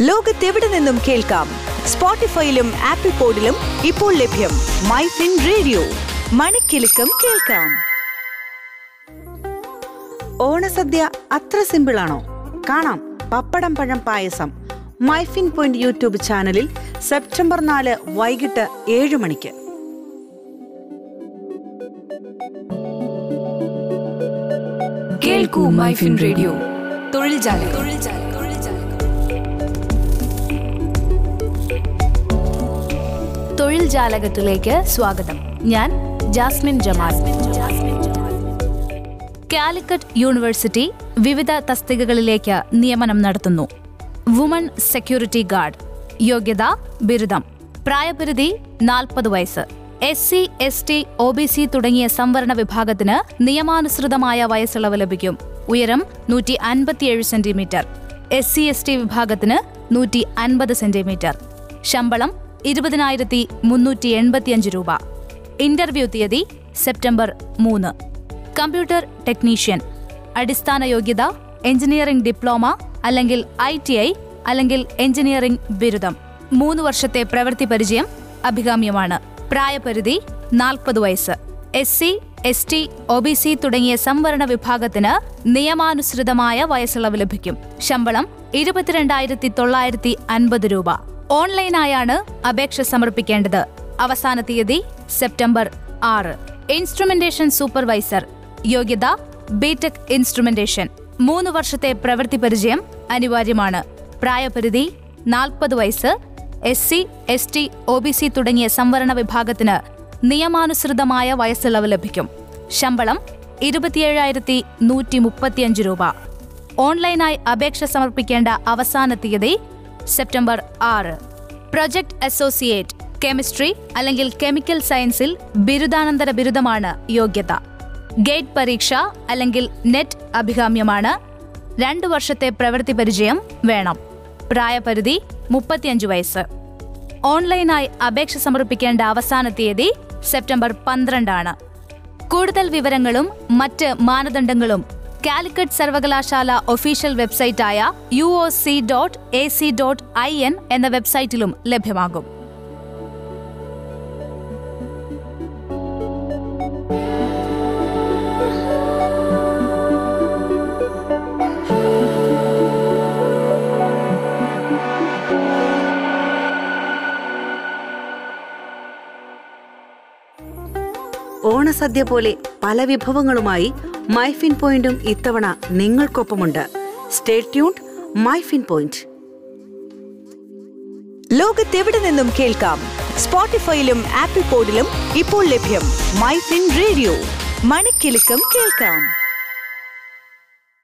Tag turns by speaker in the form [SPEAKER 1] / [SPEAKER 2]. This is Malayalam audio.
[SPEAKER 1] ലോകത്തെവിടെ നിന്നും കേൾക്കാം? സ്പോട്ടിഫൈയിലും ആപ്പിൾ പോഡിലും ഇപ്പോൾ ലഭ്യം മൈ ഫിൻ റേഡിയോ. മണിക്കെലക്കം കേൾക്കാം.
[SPEAKER 2] ഓണസദ്യ അത്ര സിമ്പിളാണോ? കാണാം. പപ്പടം പഴം പായസം. മൈഫിൻ പോയിന്റ് യൂട്യൂബ് ചാനലിൽ സെപ്റ്റംബർ നാല് വൈകിട്ട് ഏഴ് മണിക്ക്.
[SPEAKER 3] കേൾക്കൂ മൈഫിൻ റേഡിയോ. തൊഴിൽ ജാലകം.
[SPEAKER 4] തൊഴിൽ ജാലകത്തിലേക്ക് സ്വാഗതം. ഞാൻ ജാസ്മിൻ ജമാൽ. കാലിക്കറ്റ് യൂണിവേഴ്സിറ്റി വിവിധ തസ്തികകളിലേക്ക് നിയമനം നടത്തുന്നു. വുമൺ സെക്യൂരിറ്റി ഗാർഡ് യോഗ്യത ബിരുദം പ്രായപരിധി നാൽപ്പത് വയസ്സ് S C S T O B C തുടങ്ങിയ സംവരണ വിഭാഗത്തിന് നിയമാനുസൃതമായ വയസ്സിളവ് ലഭിക്കും. ഉയരം നൂറ്റി അൻപത്തിയേഴ് centimetre S C S T വിഭാഗത്തിന് നൂറ്റി അൻപത് സെന്റിമീറ്റർ. ശമ്പളം ഇരുപതിനായിരത്തി മുന്നൂറ്റി എൺപത്തിയഞ്ച് രൂപ. ഇന്റർവ്യൂ തീയതി സെപ്റ്റംബർ മൂന്ന്. Computer technician. അടിസ്ഥാന യോഗ്യത എഞ്ചിനീയറിംഗ് ഡിപ്ലോമ അല്ലെങ്കിൽ ഐ ടി ഐ അല്ലെങ്കിൽ എഞ്ചിനീയറിംഗ് ബിരുദം. മൂന്ന് വർഷത്തെ പ്രവൃത്തി പരിചയം അഭികാമ്യമാണ്. പ്രായപരിധി നാൽപ്പത് വയസ്സ്. S C S T O B C തുടങ്ങിയ സംവരണ വിഭാഗത്തിന് നിയമാനുസൃതമായ വയസ്സിളവ് ലഭിക്കും. ശമ്പളം ഇരുപത്തിരണ്ടായിരത്തി തൊള്ളായിരത്തി അൻപത് രൂപ. ഓൺലൈനായാണ് അപേക്ഷ സമർപ്പിക്കേണ്ടത്. അവസാന തീയതി സെപ്റ്റംബർ ആറ്. Instrumentation supervisor. യോഗ്യത ബിടെക് ഇൻസ്ട്രുമെന്റേഷൻ. മൂന്ന് വർഷത്തെ പ്രവൃത്തി പരിചയം അനിവാര്യമാണ്. പ്രായപരിധി നാൽപ്പത് വയസ്സ്. S C S T O B C തുടങ്ങിയ സംവരണ വിഭാഗത്തിന് നിയമാനുസൃതമായ വയസ്സിളവ് ലഭിക്കും. ശമ്പളം ഇരുപത്തിയേഴായിരത്തി നൂറ്റി മുപ്പത്തിയഞ്ച് രൂപ. ഓൺലൈനായി അപേക്ഷ സമർപ്പിക്കേണ്ട അവസാന തീയതി സെപ്റ്റംബർ ആറ്. പ്രൊജക്ട് അസോസിയേറ്റ് കെമിസ്ട്രി അല്ലെങ്കിൽ കെമിക്കൽ സയൻസിൽ ബിരുദാനന്തര ബിരുദമാണ് യോഗ്യത. ഗേറ്റ് പരീക്ഷ അല്ലെങ്കിൽ നെറ്റ് അഭികാമ്യമാണ്. രണ്ടു വർഷത്തെ പ്രവൃത്തി പരിചയം വേണം. പ്രായപരിധി മുപ്പത്തിയഞ്ച് വയസ്സ്. ഓൺലൈനായി അപേക്ഷ സമർപ്പിക്കേണ്ട അവസാന തീയതി സെപ്റ്റംബർ പന്ത്രണ്ടാണ്. കൂടുതൽ വിവരങ്ങളും മറ്റ് മാനദണ്ഡങ്ങളും കാലിക്കറ്റ് സർവകലാശാല official വെബ്സൈറ്റായ U O C dot A C dot I N എന്ന വെബ്സൈറ്റിലും ലഭ്യമാകും.
[SPEAKER 2] ഓണസദ്യ പോലെ പല വിഭവങ്ങളുമായി മൈഫിൻ പോയിന്റും ഇത്തവണ നിങ്ങൾക്കൊപ്പമുണ്ട്. Stay tuned MyFin point.
[SPEAKER 1] ലോകത്തെവിടെ നിന്നും കേൾക്കാം? സ്പോട്ടിഫൈയിലും ആപ്പിൾ പോഡിലും ഇപ്പോൾ ലഭ്യം മൈഫിൻ റേഡിയോ. മണിക്കെലക്കം കേൾക്കാം.